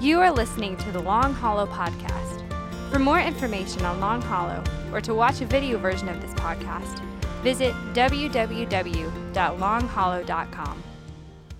You are listening to the Long Hollow Podcast. For more information on Long Hollow or to watch a video version of this podcast, visit www.longhollow.com.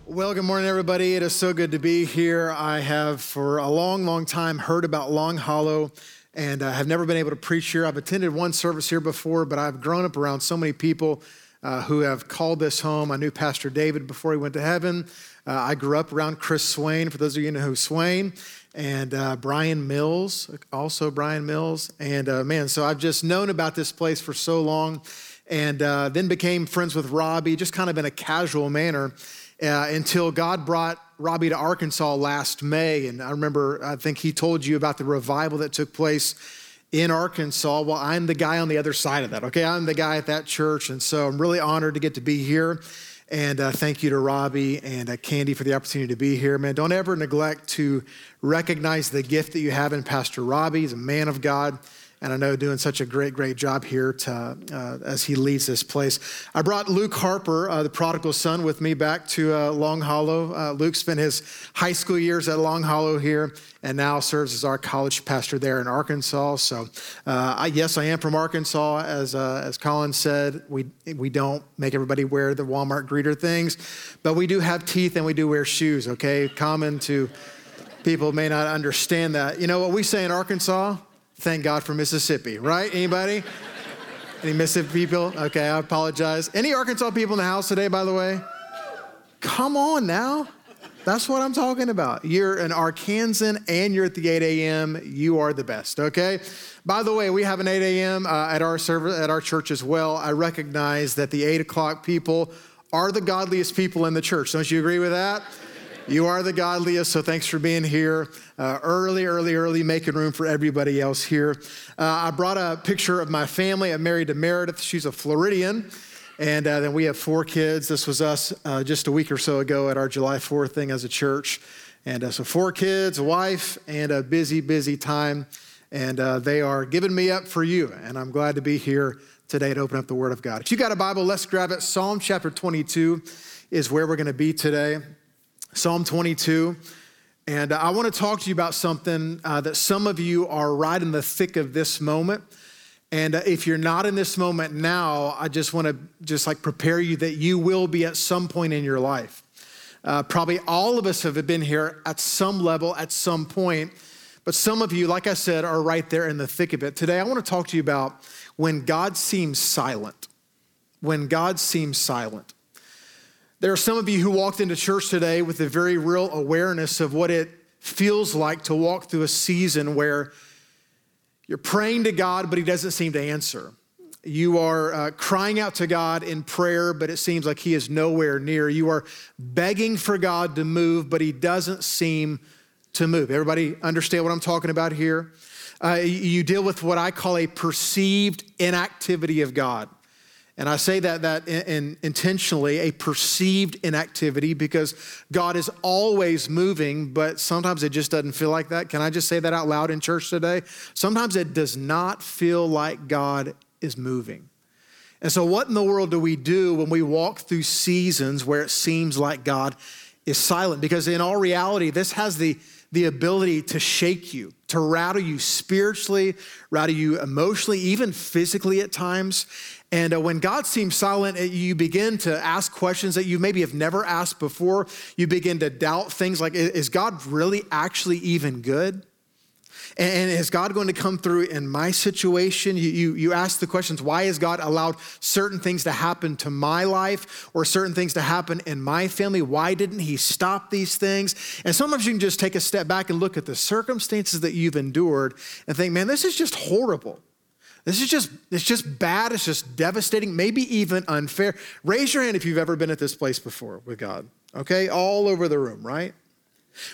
Well, good morning, everybody. It is so good to be here. I have, for a long, long time, heard about Long Hollow and I have never been able to preach here. I've attended one service here before, but I've grown up around so many people uh, who have called this home. I knew Pastor David before he went to heaven. Uh, I grew up around Chris Swain, for those of you who know who Swain, and uh, Brian Mills, also Brian Mills. And uh, man, so I've just known about this place for so long, and uh, then became friends with Robbie, just kind of in a casual manner. Uh, until God brought Robbie to Arkansas last May. And I remember, I think he told you about the revival that took place in Arkansas. Well, I'm the guy on the other side of that, okay? I'm the guy at that church. And so I'm really honored to get to be here. And uh, thank you to Robbie and uh, Candy for the opportunity to be here. Man, don't ever neglect to recognize the gift that you have in Pastor Robbie. He's a man of God and I know doing such a great, great job here to, uh, as he leads this place. I brought Luke Harper, uh, the prodigal son, with me back to uh, Long Hollow. Uh, Luke spent his high school years at Long Hollow here and now serves as our college pastor there in Arkansas. So, uh, I, yes, I am from Arkansas. As, uh, as Colin said, we, we don't make everybody wear the Walmart greeter things, but we do have teeth and we do wear shoes, okay? Common to people may not understand that. You know what we say in Arkansas? Thank God for Mississippi, right? Anybody? Any Mississippi people? Okay, I apologize. Any Arkansas people in the house today, by the way? Come on now. That's what I'm talking about. You're an Arkansan and you're at the 8 a.m. You are the best, okay? By the way, we have an 8 a.m. Uh, at our service at our church as well. I recognize that the 8 o'clock people are the godliest people in the church. Don't you agree with that? You are the godliest, so thanks for being here uh, early, early, early, making room for everybody else here. Uh, I brought a picture of my family. I'm married to Meredith. She's a Floridian. And uh, then we have four kids. This was us uh, just a week or so ago at our July 4th thing as a church. And uh, so, four kids, a wife, and a busy, busy time. And uh, they are giving me up for you. And I'm glad to be here today to open up the Word of God. If you got a Bible, let's grab it. Psalm chapter 22 is where we're going to be today. Psalm 22. And I want to talk to you about something uh, that some of you are right in the thick of this moment. And uh, if you're not in this moment now, I just want to just like prepare you that you will be at some point in your life. Uh, probably all of us have been here at some level, at some point. But some of you, like I said, are right there in the thick of it. Today, I want to talk to you about when God seems silent. When God seems silent. There are some of you who walked into church today with a very real awareness of what it feels like to walk through a season where you're praying to God, but He doesn't seem to answer. You are uh, crying out to God in prayer, but it seems like He is nowhere near. You are begging for God to move, but He doesn't seem to move. Everybody understand what I'm talking about here? Uh, you deal with what I call a perceived inactivity of God. And I say that, that in, in intentionally, a perceived inactivity, because God is always moving, but sometimes it just doesn't feel like that. Can I just say that out loud in church today? Sometimes it does not feel like God is moving. And so, what in the world do we do when we walk through seasons where it seems like God is silent? Because in all reality, this has the the ability to shake you, to rattle you spiritually, rattle you emotionally, even physically at times. And uh, when God seems silent, you begin to ask questions that you maybe have never asked before. You begin to doubt things like, is God really actually even good? And is God going to come through in my situation? You, you, you ask the questions why has God allowed certain things to happen to my life or certain things to happen in my family? Why didn't He stop these things? And sometimes you can just take a step back and look at the circumstances that you've endured and think, man, this is just horrible. This is just, it's just bad. It's just devastating, maybe even unfair. Raise your hand if you've ever been at this place before with God, okay? All over the room, right?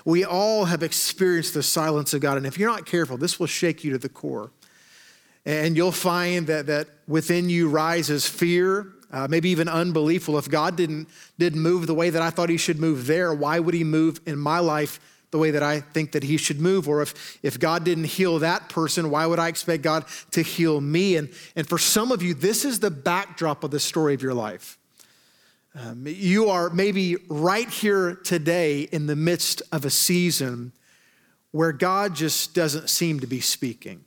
We all have experienced the silence of God. And if you're not careful, this will shake you to the core. And you'll find that, that within you rises fear, uh, maybe even unbelief. Well, if God didn't, didn't move the way that I thought he should move there, why would he move in my life the way that I think that he should move. Or if, if God didn't heal that person, why would I expect God to heal me? And, and for some of you, this is the backdrop of the story of your life. Um, you are maybe right here today in the midst of a season where God just doesn't seem to be speaking.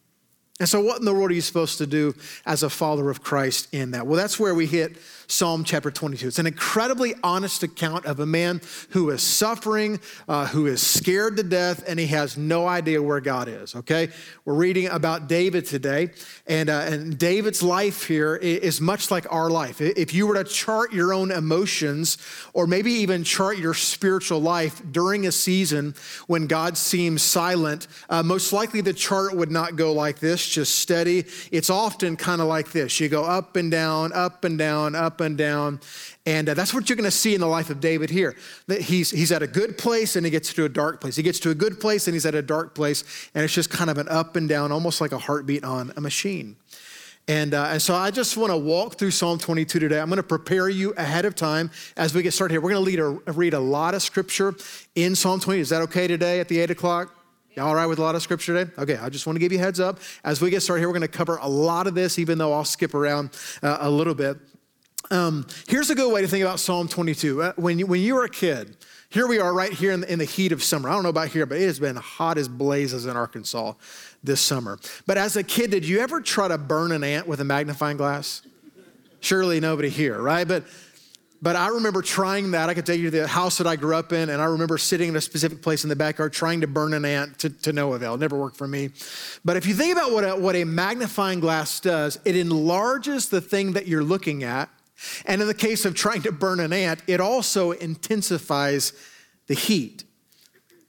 And so, what in the world are you supposed to do as a follower of Christ in that? Well, that's where we hit Psalm chapter 22. It's an incredibly honest account of a man who is suffering, uh, who is scared to death, and he has no idea where God is, okay? We're reading about David today, and, uh, and David's life here is much like our life. If you were to chart your own emotions, or maybe even chart your spiritual life during a season when God seems silent, uh, most likely the chart would not go like this, just steady. It's often kind of like this you go up and down, up and down, up and down. And uh, that's what you're going to see in the life of David here. That he's, he's at a good place and he gets to a dark place. He gets to a good place and he's at a dark place. And it's just kind of an up and down, almost like a heartbeat on a machine. And, uh, and so I just want to walk through Psalm 22 today. I'm going to prepare you ahead of time as we get started here. We're going to read a lot of scripture in Psalm 20. Is that okay today at the 8 o'clock? Y'all all right with a lot of scripture today? Okay, I just want to give you heads up. As we get started here, we're going to cover a lot of this, even though I'll skip around uh, a little bit. Um, here's a good way to think about Psalm 22. Uh, when, you, when you were a kid, here we are right here in the, in the heat of summer. I don't know about here, but it has been hot as blazes in Arkansas this summer. But as a kid, did you ever try to burn an ant with a magnifying glass? Surely nobody here, right? But but I remember trying that. I could take you to the house that I grew up in, and I remember sitting in a specific place in the backyard trying to burn an ant to, to no avail. It never worked for me. But if you think about what a, what a magnifying glass does, it enlarges the thing that you're looking at and in the case of trying to burn an ant, it also intensifies the heat.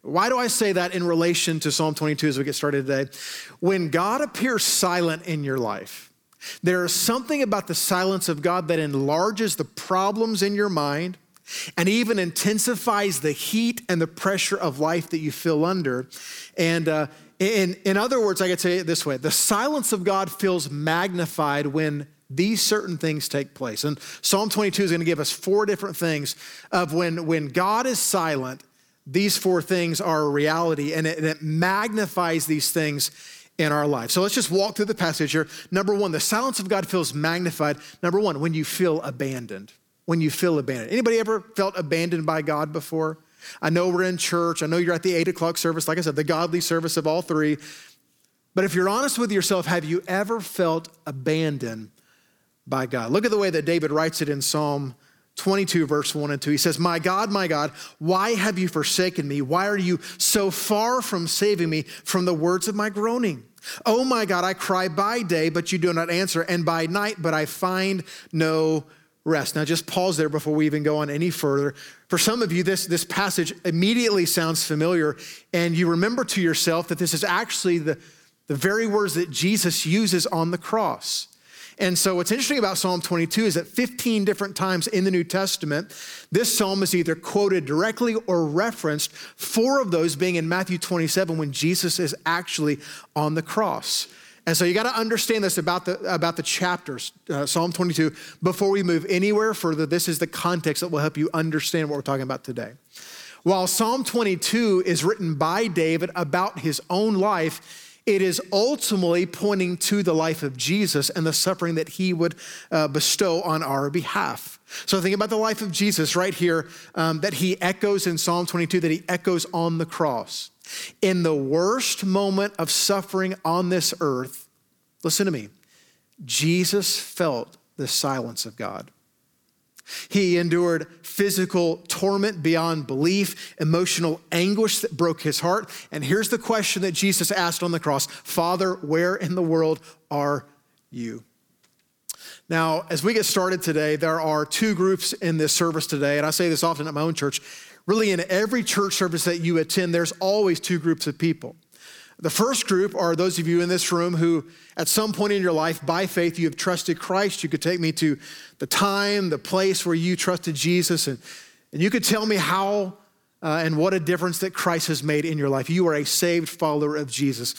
Why do I say that in relation to Psalm 22 as we get started today? When God appears silent in your life, there is something about the silence of God that enlarges the problems in your mind and even intensifies the heat and the pressure of life that you feel under. And uh, in, in other words, I could say it this way the silence of God feels magnified when these certain things take place. And Psalm 22 is going to give us four different things of when, when God is silent, these four things are a reality, and it, and it magnifies these things in our life. So let's just walk through the passage here. Number one, the silence of God feels magnified. Number one, when you feel abandoned. When you feel abandoned. Anybody ever felt abandoned by God before? I know we're in church. I know you're at the eight o'clock service, like I said, the godly service of all three. But if you're honest with yourself, have you ever felt abandoned by God. Look at the way that David writes it in Psalm 22, verse 1 and 2. He says, My God, my God, why have you forsaken me? Why are you so far from saving me from the words of my groaning? Oh my God, I cry by day, but you do not answer, and by night, but I find no rest. Now, just pause there before we even go on any further. For some of you, this, this passage immediately sounds familiar, and you remember to yourself that this is actually the, the very words that Jesus uses on the cross. And so, what's interesting about Psalm 22 is that 15 different times in the New Testament, this psalm is either quoted directly or referenced, four of those being in Matthew 27 when Jesus is actually on the cross. And so, you got to understand this about the, about the chapters, uh, Psalm 22, before we move anywhere further. This is the context that will help you understand what we're talking about today. While Psalm 22 is written by David about his own life, it is ultimately pointing to the life of Jesus and the suffering that he would uh, bestow on our behalf. So think about the life of Jesus right here um, that he echoes in Psalm 22, that he echoes on the cross. In the worst moment of suffering on this earth, listen to me, Jesus felt the silence of God. He endured physical torment beyond belief, emotional anguish that broke his heart. And here's the question that Jesus asked on the cross Father, where in the world are you? Now, as we get started today, there are two groups in this service today, and I say this often at my own church. Really, in every church service that you attend, there's always two groups of people. The first group are those of you in this room who, at some point in your life, by faith, you have trusted Christ. You could take me to the time, the place where you trusted Jesus, and, and you could tell me how uh, and what a difference that Christ has made in your life. You are a saved follower of Jesus.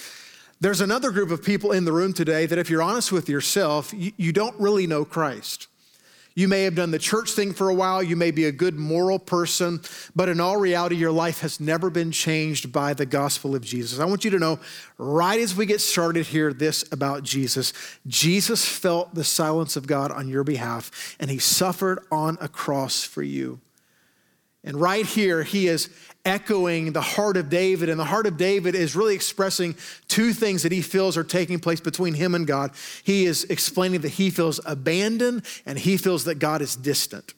There's another group of people in the room today that, if you're honest with yourself, you, you don't really know Christ. You may have done the church thing for a while. You may be a good moral person, but in all reality, your life has never been changed by the gospel of Jesus. I want you to know, right as we get started here, this about Jesus Jesus felt the silence of God on your behalf, and he suffered on a cross for you. And right here, he is echoing the heart of David. And the heart of David is really expressing two things that he feels are taking place between him and God. He is explaining that he feels abandoned and he feels that God is distant.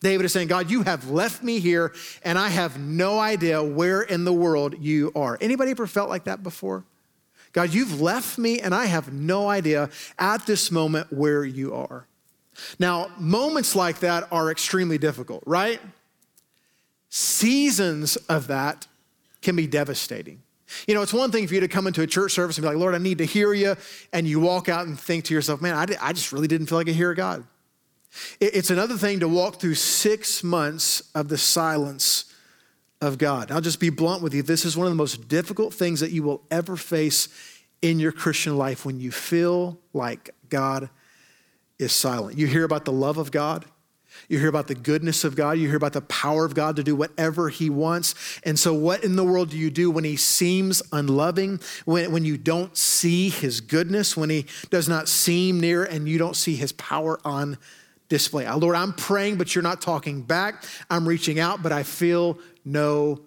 David is saying, God, you have left me here and I have no idea where in the world you are. Anybody ever felt like that before? God, you've left me and I have no idea at this moment where you are. Now, moments like that are extremely difficult, right? Seasons of that can be devastating. You know, it's one thing for you to come into a church service and be like, Lord, I need to hear you. And you walk out and think to yourself, man, I, I just really didn't feel like I hear God. It's another thing to walk through six months of the silence of God. I'll just be blunt with you. This is one of the most difficult things that you will ever face in your Christian life when you feel like God is silent. You hear about the love of God. You hear about the goodness of God. You hear about the power of God to do whatever He wants. And so, what in the world do you do when He seems unloving, when, when you don't see His goodness, when He does not seem near and you don't see His power on display? Uh, Lord, I'm praying, but you're not talking back. I'm reaching out, but I feel no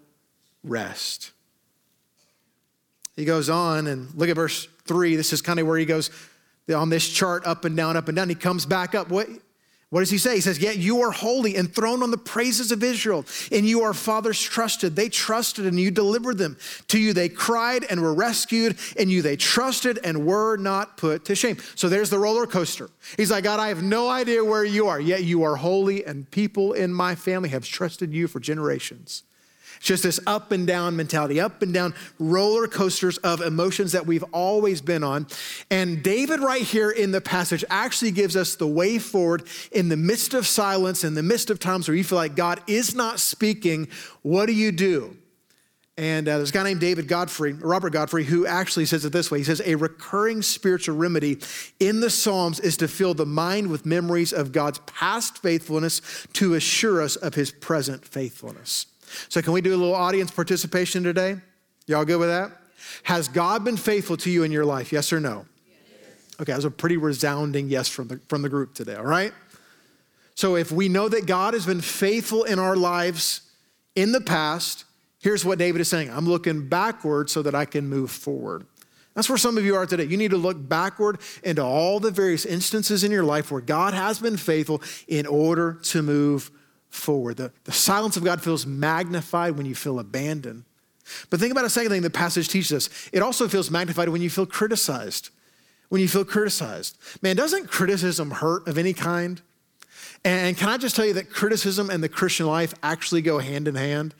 rest. He goes on and look at verse three. This is kind of where he goes on this chart up and down, up and down. He comes back up. What, what does he say? He says, Yet you are holy, enthroned on the praises of Israel, and you are fathers trusted. They trusted and you delivered them. To you they cried and were rescued, and you they trusted and were not put to shame. So there's the roller coaster. He's like, God, I have no idea where you are, yet you are holy, and people in my family have trusted you for generations. It's just this up and down mentality, up and down roller coasters of emotions that we've always been on. And David, right here in the passage, actually gives us the way forward in the midst of silence, in the midst of times where you feel like God is not speaking. What do you do? And uh, there's a guy named David Godfrey, Robert Godfrey, who actually says it this way. He says, A recurring spiritual remedy in the Psalms is to fill the mind with memories of God's past faithfulness to assure us of his present faithfulness. So, can we do a little audience participation today? Y'all good with that? Has God been faithful to you in your life? Yes or no? Okay, that was a pretty resounding yes from the, from the group today, all right? So, if we know that God has been faithful in our lives in the past, here's what David is saying I'm looking backward so that I can move forward. That's where some of you are today. You need to look backward into all the various instances in your life where God has been faithful in order to move forward. The, the silence of God feels magnified when you feel abandoned. But think about a second thing the passage teaches us it also feels magnified when you feel criticized. When you feel criticized. Man, doesn't criticism hurt of any kind? And can I just tell you that criticism and the Christian life actually go hand in hand?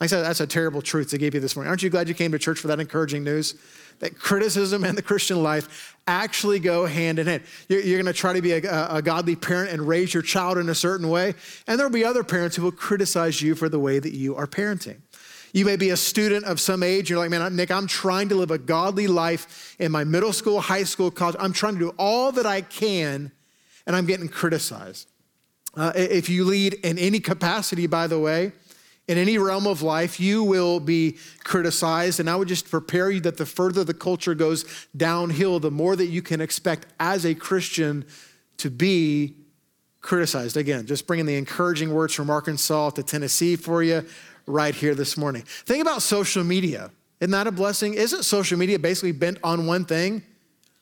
Like I said, that's a terrible truth to give you this morning. Aren't you glad you came to church for that encouraging news? That criticism and the Christian life actually go hand in hand. You're, you're going to try to be a, a, godly parent and raise your child in a certain way, and there'll be other parents who will criticize you for the way that you are parenting. You may be a student of some age. You're like, man, Nick, I'm trying to live a godly life in my middle school, high school, college. I'm trying to do all that I can, and I'm getting criticized. Uh, if you lead in any capacity, by the way, in any realm of life, you will be criticized. And I would just prepare you that the further the culture goes downhill, the more that you can expect as a Christian to be criticized. Again, just bringing the encouraging words from Arkansas to Tennessee for you right here this morning. Think about social media. Isn't that a blessing? Isn't social media basically bent on one thing?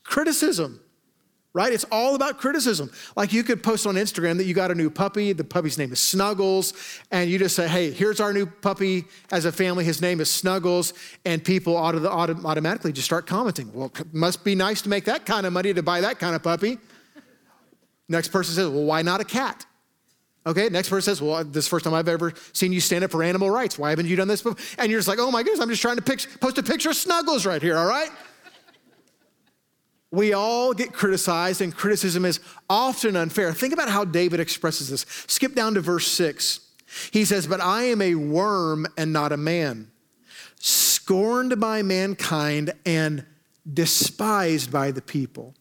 Criticism right? It's all about criticism. Like you could post on Instagram that you got a new puppy, the puppy's name is Snuggles, and you just say, hey, here's our new puppy as a family, his name is Snuggles, and people auto- automatically just start commenting. Well, must be nice to make that kind of money to buy that kind of puppy. Next person says, well, why not a cat? Okay, next person says, Well, this is the first time I've ever seen you stand up for animal rights. Why haven't you done this before? And you're just like, Oh my goodness, I'm just trying to post a picture of Snuggles right here, all right? We all get criticized, and criticism is often unfair. Think about how David expresses this. Skip down to verse six. He says, But I am a worm and not a man, scorned by mankind and despised by the people.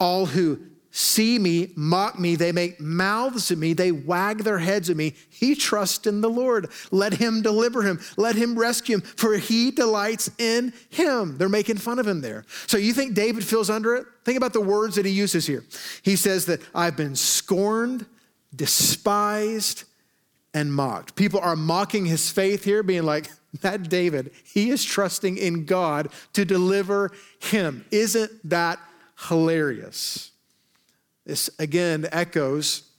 All who see me, mock me, they make mouths at me, they wag their heads at me. He trusts in the Lord. Let him deliver him, let him rescue him, for he delights in him. They're making fun of him there. So you think David feels under it? Think about the words that he uses here. He says that I've been scorned, despised, and mocked. People are mocking his faith here, being like, that David, he is trusting in God to deliver him. Isn't that hilarious? This again echoes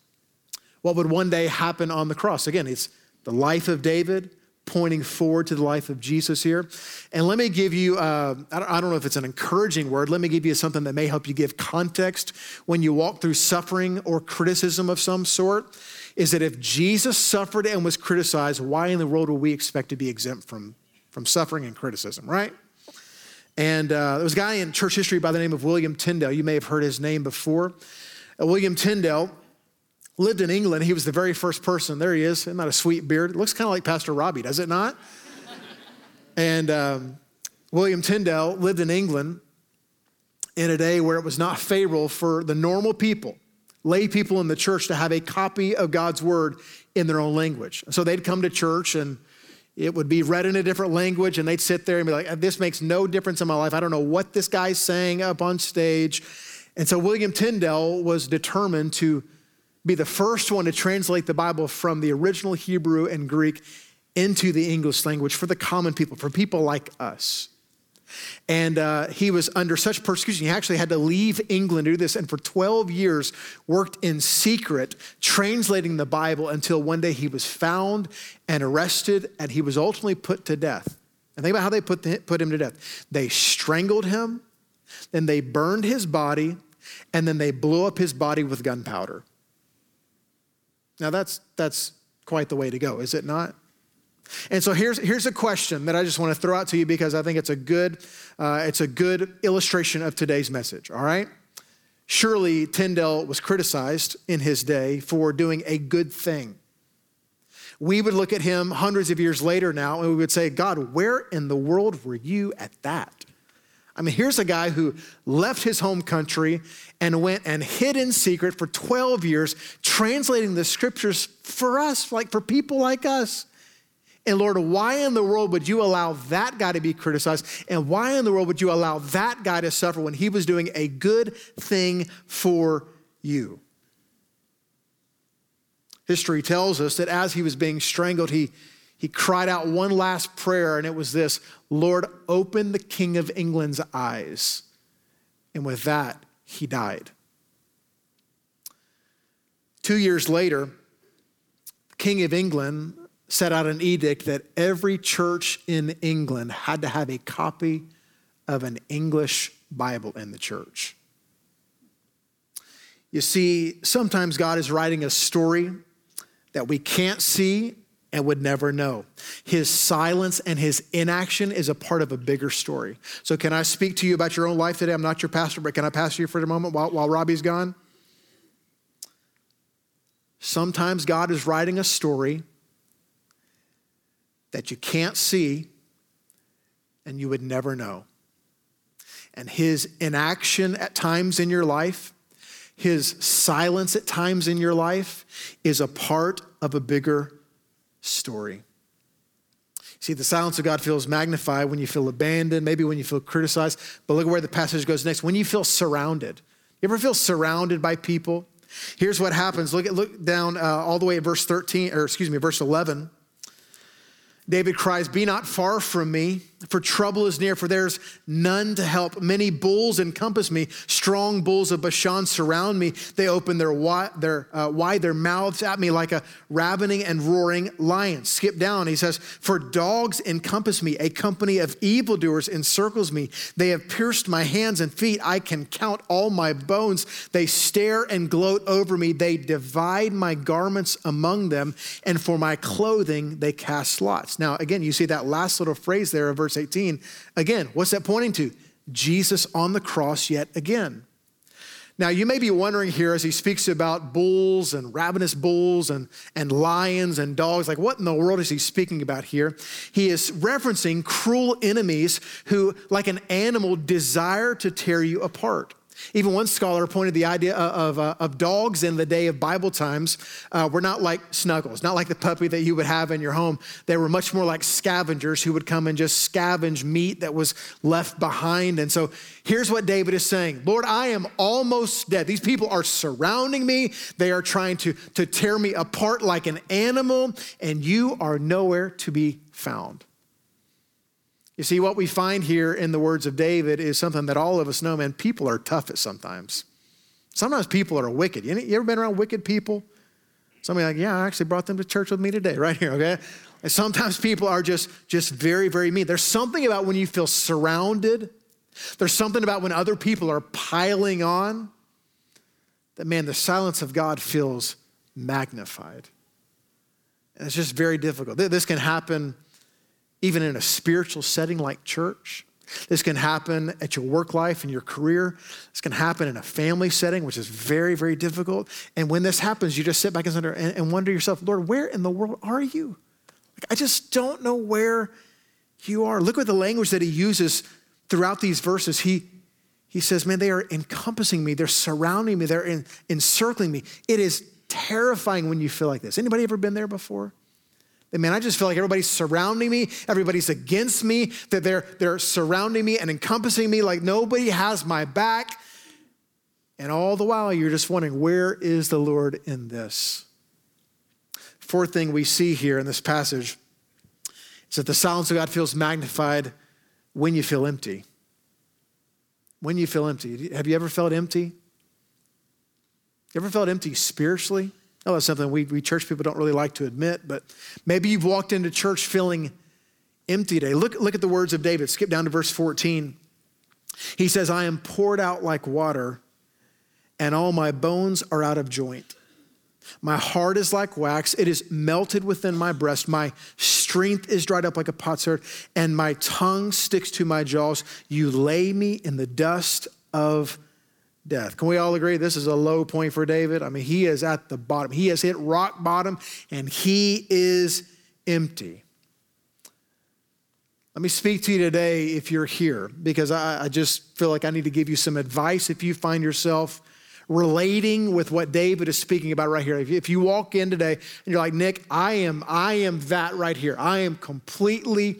what would one day happen on the cross. Again, it's the life of David pointing forward to the life of Jesus here. And let me give you, uh, I, don't, I don't know if it's an encouraging word, let me give you something that may help you give context when you walk through suffering or criticism of some sort. Is that if Jesus suffered and was criticized, why in the world would we expect to be exempt from, from suffering and criticism, right? And uh, there was a guy in church history by the name of William Tyndale. You may have heard his name before. William Tyndale lived in England. He was the very first person. There he is. That a sweet beard? It looks kind of like Pastor Robbie, does it not? and um, William Tyndale lived in England in a day where it was not favorable for the normal people, lay people in the church, to have a copy of God's word in their own language. So they'd come to church and it would be read in a different language, and they'd sit there and be like, This makes no difference in my life. I don't know what this guy's saying up on stage. And so William Tyndale was determined to be the first one to translate the Bible from the original Hebrew and Greek into the English language for the common people, for people like us. And uh, he was under such persecution, he actually had to leave England to do this, and for 12 years worked in secret, translating the Bible until one day he was found and arrested, and he was ultimately put to death. And think about how they put, the, put him to death. They strangled him, then they burned his body, and then they blew up his body with gunpowder. Now that's that's quite the way to go, is it not? And so here's here's a question that I just want to throw out to you because I think it's a good uh, it's a good illustration of today's message. All right. Surely Tyndale was criticized in his day for doing a good thing. We would look at him hundreds of years later now and we would say, God, where in the world were you at that? I mean, here's a guy who left his home country and went and hid in secret for 12 years, translating the scriptures for us, like for people like us. And Lord, why in the world would you allow that guy to be criticized? And why in the world would you allow that guy to suffer when he was doing a good thing for you? History tells us that as he was being strangled, he he cried out one last prayer, and it was this Lord, open the King of England's eyes. And with that, he died. Two years later, the King of England set out an edict that every church in England had to have a copy of an English Bible in the church. You see, sometimes God is writing a story that we can't see and would never know. His silence and his inaction is a part of a bigger story. So, can I speak to you about your own life today? I'm not your pastor, but can I pastor you for a moment while, while Robbie's gone? Sometimes God is writing a story that you can't see and you would never know. And his inaction at times in your life, his silence at times in your life, is a part of a bigger story. See, the silence of God feels magnified when you feel abandoned, maybe when you feel criticized. But look where the passage goes next. When you feel surrounded. You ever feel surrounded by people? Here's what happens. Look at look down uh, all the way at verse 13, or excuse me, verse 11. David cries, Be not far from me, for trouble is near, for there's none to help. Many bulls encompass me. Strong bulls of Bashan surround me. They open their, wide, their, uh, wide their mouths at me like a ravening and roaring lion. Skip down. He says, For dogs encompass me. A company of evildoers encircles me. They have pierced my hands and feet. I can count all my bones. They stare and gloat over me. They divide my garments among them, and for my clothing they cast lots. Now, again, you see that last little phrase there of verse verse 18. Again, what's that pointing to? Jesus on the cross yet again. Now, you may be wondering here as he speaks about bulls and ravenous bulls and, and lions and dogs, like what in the world is he speaking about here? He is referencing cruel enemies who, like an animal, desire to tear you apart. Even one scholar pointed the idea of, uh, of dogs in the day of Bible times uh, were not like snuggles, not like the puppy that you would have in your home. They were much more like scavengers who would come and just scavenge meat that was left behind. And so here's what David is saying Lord, I am almost dead. These people are surrounding me, they are trying to, to tear me apart like an animal, and you are nowhere to be found. You see, what we find here in the words of David is something that all of us know, man, people are tough at sometimes. Sometimes people are wicked. You ever been around wicked people? Somebody like, yeah, I actually brought them to church with me today, right here, okay? And sometimes people are just, just very, very mean. There's something about when you feel surrounded, there's something about when other people are piling on, that man, the silence of God feels magnified. And it's just very difficult. This can happen even in a spiritual setting like church. This can happen at your work life and your career. This can happen in a family setting, which is very, very difficult. And when this happens, you just sit back and, and wonder yourself, Lord, where in the world are you? Like, I just don't know where you are. Look at the language that he uses throughout these verses. He, he says, Man, they are encompassing me, they're surrounding me, they're in, encircling me. It is terrifying when you feel like this. Anybody ever been there before? Man, I just feel like everybody's surrounding me, everybody's against me, that they're, they're surrounding me and encompassing me like nobody has my back. And all the while, you're just wondering, where is the Lord in this? Fourth thing we see here in this passage is that the silence of God feels magnified when you feel empty. When you feel empty. Have you ever felt empty? You ever felt empty spiritually? Oh, that's something we, we church people don't really like to admit, but maybe you've walked into church feeling empty today. Look, look at the words of David. Skip down to verse 14. He says, I am poured out like water, and all my bones are out of joint. My heart is like wax, it is melted within my breast. My strength is dried up like a potsherd, and my tongue sticks to my jaws. You lay me in the dust of death. Can we all agree this is a low point for David? I mean, he is at the bottom. He has hit rock bottom and he is empty. Let me speak to you today if you're here, because I, I, just feel like I need to give you some advice if you find yourself relating with what David is speaking about right here. If you, if you walk in today and you're like, Nick, I am, I am that right here. I am completely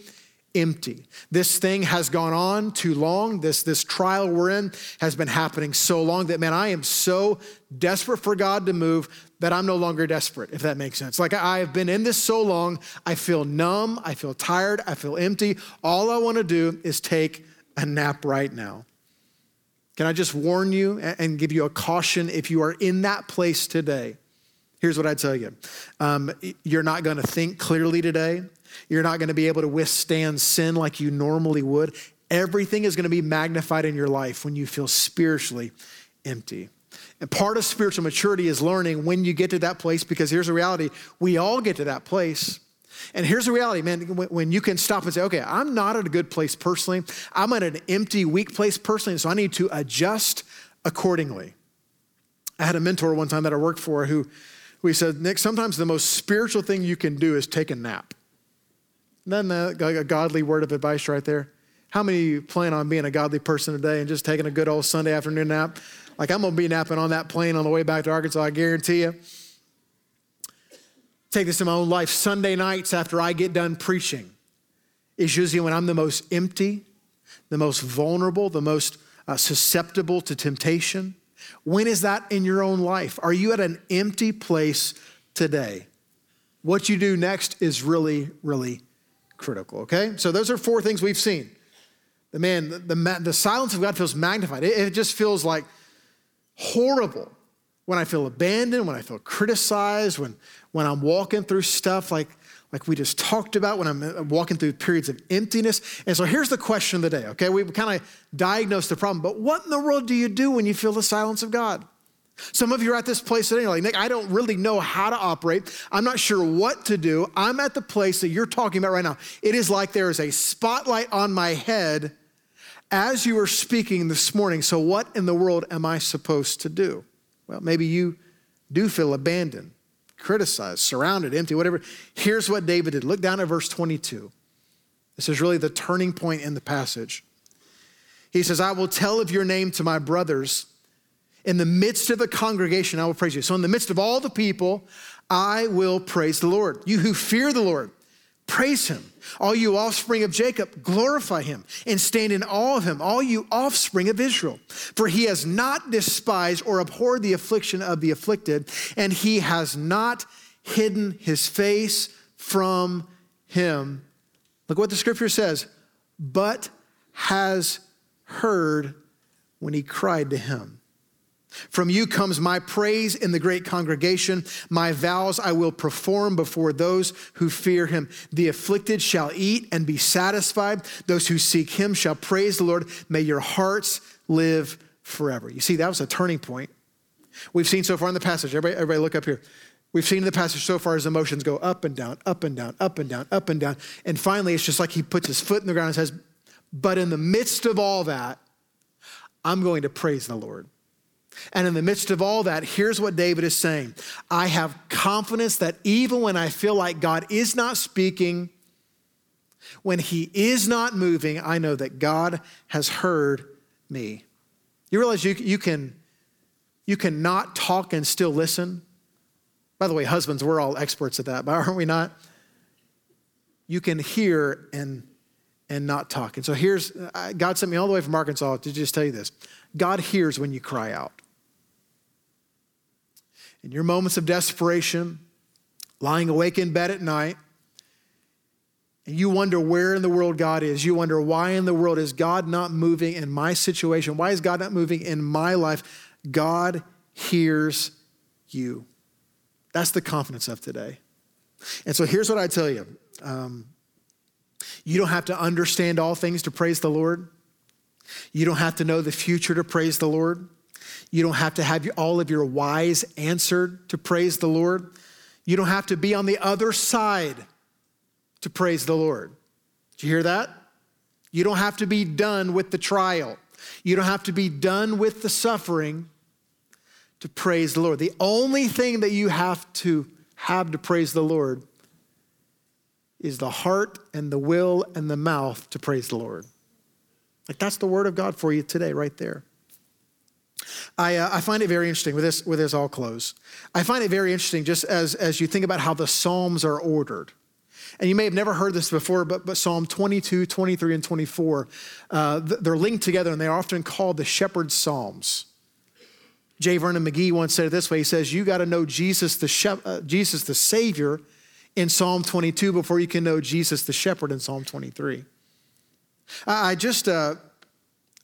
empty. This thing has gone on too long. This, this trial we're in has been happening so long that, man, I am so desperate for God to move that I'm no longer desperate, if that makes sense. Like I have been in this so long, I feel numb, I feel tired, I feel empty. All I want to do is take a nap right now. Can I just warn you and give you a caution if you are in that place today? Here's what I tell you um, you're not going to think clearly today. You're not going to be able to withstand sin like you normally would. Everything is going to be magnified in your life when you feel spiritually empty. And part of spiritual maturity is learning when you get to that place, because here's the reality we all get to that place. And here's the reality, man, when you can stop and say, okay, I'm not at a good place personally, I'm at an empty, weak place personally, so I need to adjust accordingly. I had a mentor one time that I worked for who, he said, Nick, sometimes the most spiritual thing you can do is take a nap. Isn't that a godly word of advice right there? How many of you plan on being a godly person today and just taking a good old Sunday afternoon nap? Like I'm gonna be napping on that plane on the way back to Arkansas, I guarantee you. Take this in my own life. Sunday nights after I get done preaching is usually when I'm the most empty, the most vulnerable, the most uh, susceptible to temptation. When is that in your own life? Are you at an empty place today? What you do next is really, really critical, okay? So those are four things we've seen. The man, the, the, the silence of God feels magnified. It, it just feels like horrible when I feel abandoned, when I feel criticized, when, when I'm walking through stuff like, like we just talked about, when I'm walking through periods of emptiness. And so here's the question of the day, okay? We've kind of diagnosed the problem, but what in the world do you do when you feel the silence of God? Some of you are at this place today, you're like, Nick, I don't really know how to operate. I'm not sure what to do. I'm at the place that you're talking about right now. It is like there is a spotlight on my head as you are speaking this morning. So, what in the world am I supposed to do? Well, maybe you do feel abandoned, criticized, surrounded, empty, whatever. Here's what David did. Look down at verse 22. This is really the turning point in the passage. He says, I will tell of your name to my brothers. In the midst of the congregation, I will praise you. So, in the midst of all the people, I will praise the Lord. You who fear the Lord, praise him. All you offspring of Jacob, glorify him and stand in awe of him, all you offspring of Israel. For he has not despised or abhorred the affliction of the afflicted, and he has not hidden his face from him. Look what the scripture says, but has heard when he cried to him. From you comes my praise in the great congregation. My vows I will perform before those who fear him. The afflicted shall eat and be satisfied. Those who seek him shall praise the Lord. May your hearts live forever. You see, that was a turning point. We've seen so far in the passage, everybody, everybody look up here. We've seen in the passage so far his emotions go up and down, up and down, up and down, up and down. And finally, it's just like he puts his foot in the ground and says, But in the midst of all that, I'm going to praise the Lord. And in the midst of all that, here's what David is saying I have confidence that even when I feel like God is not speaking, when he is not moving, I know that God has heard me. You realize you, you can you can not talk and still listen. By the way, husbands, we're all experts at that, but aren't we not? You can hear and and not talk. And so here's uh, God sent me all the way from Arkansas to just tell you this. God hears when you cry out in your moments of desperation, lying awake in bed at night, and you wonder where in the world God is. You wonder why in the world is God not moving in my situation? Why is God not moving in my life? God hears you. That's the confidence of today. And so here's what I tell you um, you don't have to understand all things to praise the Lord, you don't have to know the future to praise the Lord. You don't have to have all of your whys answered to praise the Lord. You don't have to be on the other side to praise the Lord. Did you hear that? You don't have to be done with the trial. You don't have to be done with the suffering to praise the Lord. The only thing that you have to have to praise the Lord is the heart and the will and the mouth to praise the Lord. Like that's the word of God for you today, right there. I, uh, I find it very interesting with this, with this all close. I find it very interesting just as, as you think about how the Psalms are ordered. And you may have never heard this before, but, but Psalm 22, 23, and 24, uh, they're linked together and they're often called the shepherd's Psalms. J. Vernon McGee once said it this way He says, You got to know Jesus the, shep- uh, Jesus the Savior in Psalm 22 before you can know Jesus the shepherd in Psalm 23. I just, uh,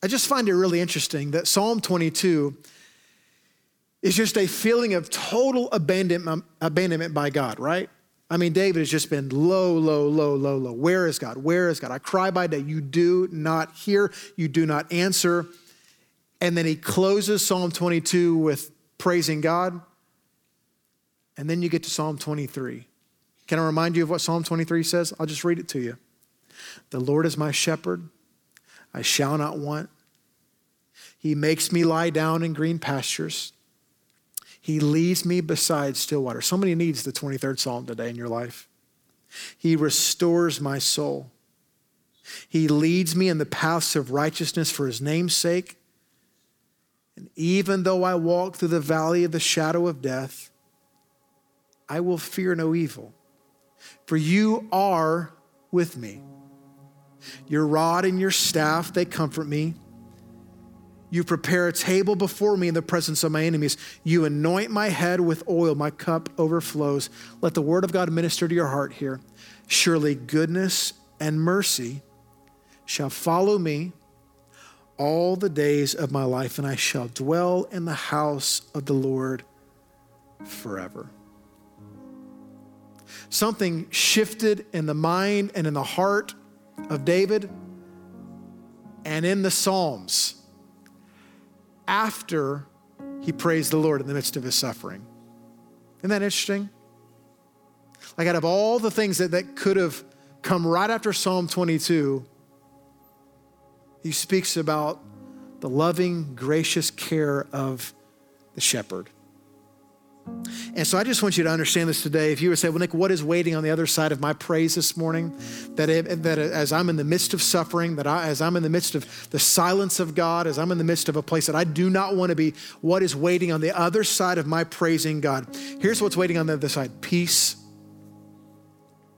I just find it really interesting that Psalm 22 is just a feeling of total abandonment, by God, right? I mean, David has just been low, low, low, low, low. Where is God? Where is God? I cry by day. You do not hear, you do not answer. And then he closes Psalm 22 with praising God. And then you get to Psalm 23. Can I remind you of what Psalm 23 says? I'll just read it to you. The Lord is my shepherd. I shall not want. He makes me lie down in green pastures. He leads me beside still water. Somebody needs the 23rd Psalm today in your life. He restores my soul. He leads me in the paths of righteousness for his name's sake. And even though I walk through the valley of the shadow of death, I will fear no evil, for you are with me. Your rod and your staff, they comfort me. You prepare a table before me in the presence of my enemies. You anoint my head with oil, my cup overflows. Let the word of God minister to your heart here. Surely goodness and mercy shall follow me all the days of my life, and I shall dwell in the house of the Lord forever. Something shifted in the mind and in the heart of David and in the Psalms after he praised the Lord in the midst of his suffering. Isn't that interesting? Like, out of all the things that, that could have come right after Psalm 22, he speaks about the loving, gracious care of the shepherd. And so I just want you to understand this today. If you would say, well, Nick, what is waiting on the other side of my praise this morning? That, it, that as I'm in the midst of suffering, that I, as I'm in the midst of the silence of God, as I'm in the midst of a place that I do not want to be, what is waiting on the other side of my praising God? Here's what's waiting on the other side peace,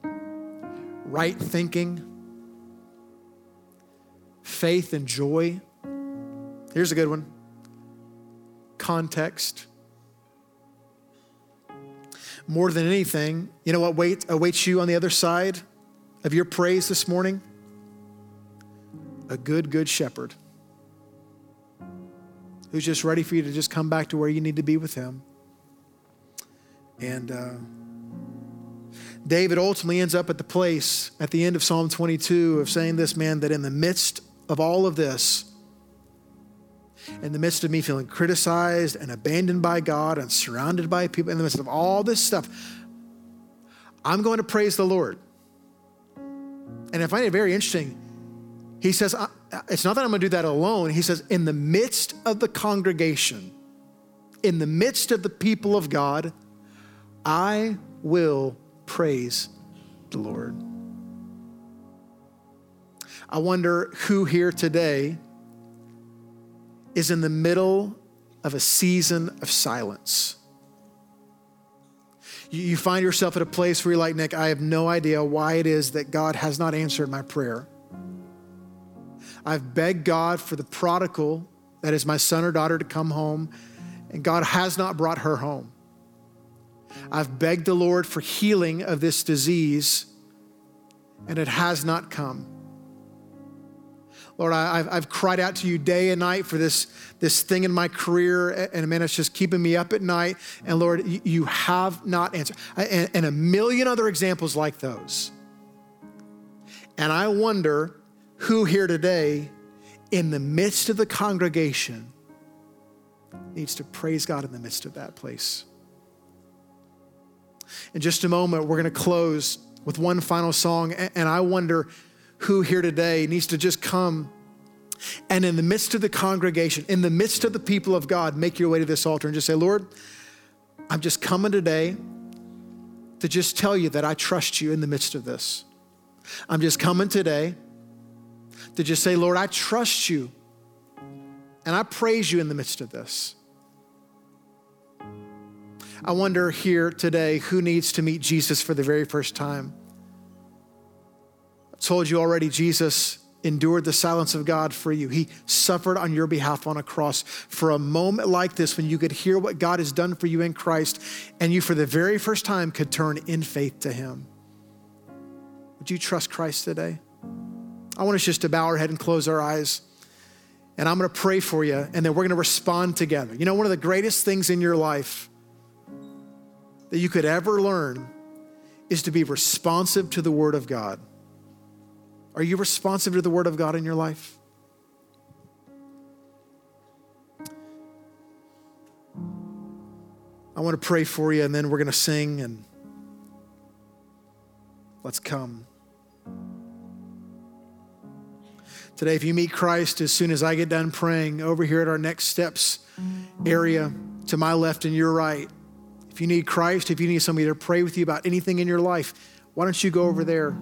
right thinking, faith and joy. Here's a good one context more than anything, you know what wait, awaits you on the other side of your praise this morning? A good, good shepherd who's just ready for you to just come back to where you need to be with him. And uh, David ultimately ends up at the place at the end of Psalm 22 of saying this, man, that in the midst of all of this, in the midst of me feeling criticized and abandoned by God and surrounded by people, in the midst of all this stuff, I'm going to praise the Lord. And I find it very interesting. He says, It's not that I'm going to do that alone. He says, In the midst of the congregation, in the midst of the people of God, I will praise the Lord. I wonder who here today is in the middle of a season of silence. You find yourself at a place where you're like, Nick, I have no idea why it is that God has not answered my prayer. I've begged God for the prodigal, that is my son or daughter, to come home, and God has not brought her home. I've begged the Lord for healing of this disease, and it has not come. Lord, I, have I've cried out to you day and night for this, this thing in my career, and man, it's just keeping me up at night. And Lord, you, have not answered. And, and a million other examples like those. And I wonder who here today, in the midst of the congregation, needs to praise God in the midst of that place. In just a moment, we're going to close with one final song. And I wonder who here today needs to just come and in the midst of the congregation, in the midst of the people of God, make your way to this altar and just say, Lord, I'm just coming today to just tell you that I trust you in the midst of this. I'm just coming today to just say, Lord, I trust you and I praise you in the midst of this. I wonder here today who needs to meet Jesus for the very first time told you already, Jesus endured the silence of God for you. He suffered on your behalf on a cross for a moment like this when you could hear what God has done for you in Christ and you, for the very first time, could turn in faith to Him. Would you trust Christ today? I want us just to bow our head and close our eyes. And I'm going to pray for you, and then we're going to respond together. You know, one of the greatest things in your life that you could ever learn is to be responsive to the Word of God. Are you responsive to the Word of God in your life? I want to pray for you, and then we're going to sing, and let's come. Today, if you meet Christ as soon as I get done praying, over here at our next steps area to my left and your right, if you need Christ, if you need somebody to pray with you about anything in your life, why don't you go over there?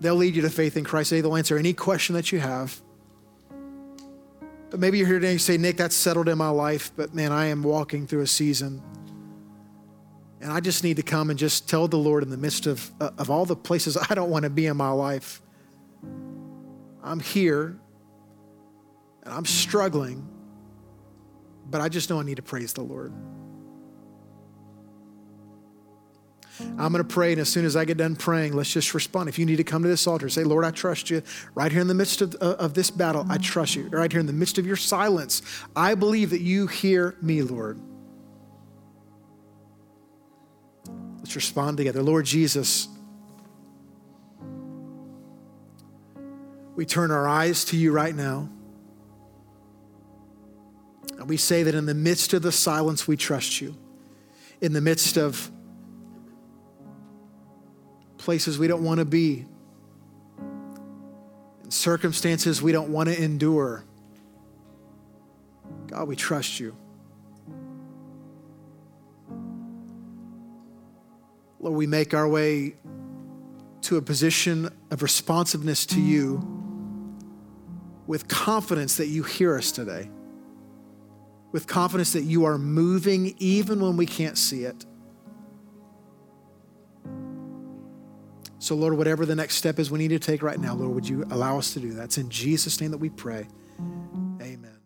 They'll lead you to faith in Christ. They'll answer any question that you have. But maybe you're here today and you say, Nick, that's settled in my life, but man, I am walking through a season. And I just need to come and just tell the Lord in the midst of, uh, of all the places I don't want to be in my life, I'm here and I'm struggling, but I just know I need to praise the Lord. I'm going to pray, and as soon as I get done praying, let's just respond. If you need to come to this altar, say, Lord, I trust you. Right here in the midst of, uh, of this battle, I trust you. Right here in the midst of your silence, I believe that you hear me, Lord. Let's respond together. Lord Jesus, we turn our eyes to you right now. And we say that in the midst of the silence, we trust you. In the midst of places we don't want to be, in circumstances we don't want to endure. God, we trust you. Lord, we make our way to a position of responsiveness to you with confidence that you hear us today, with confidence that you are moving even when we can't see it. So, Lord, whatever the next step is we need to take right now, Lord, would you allow us to do that? It's in Jesus' name that we pray. Amen.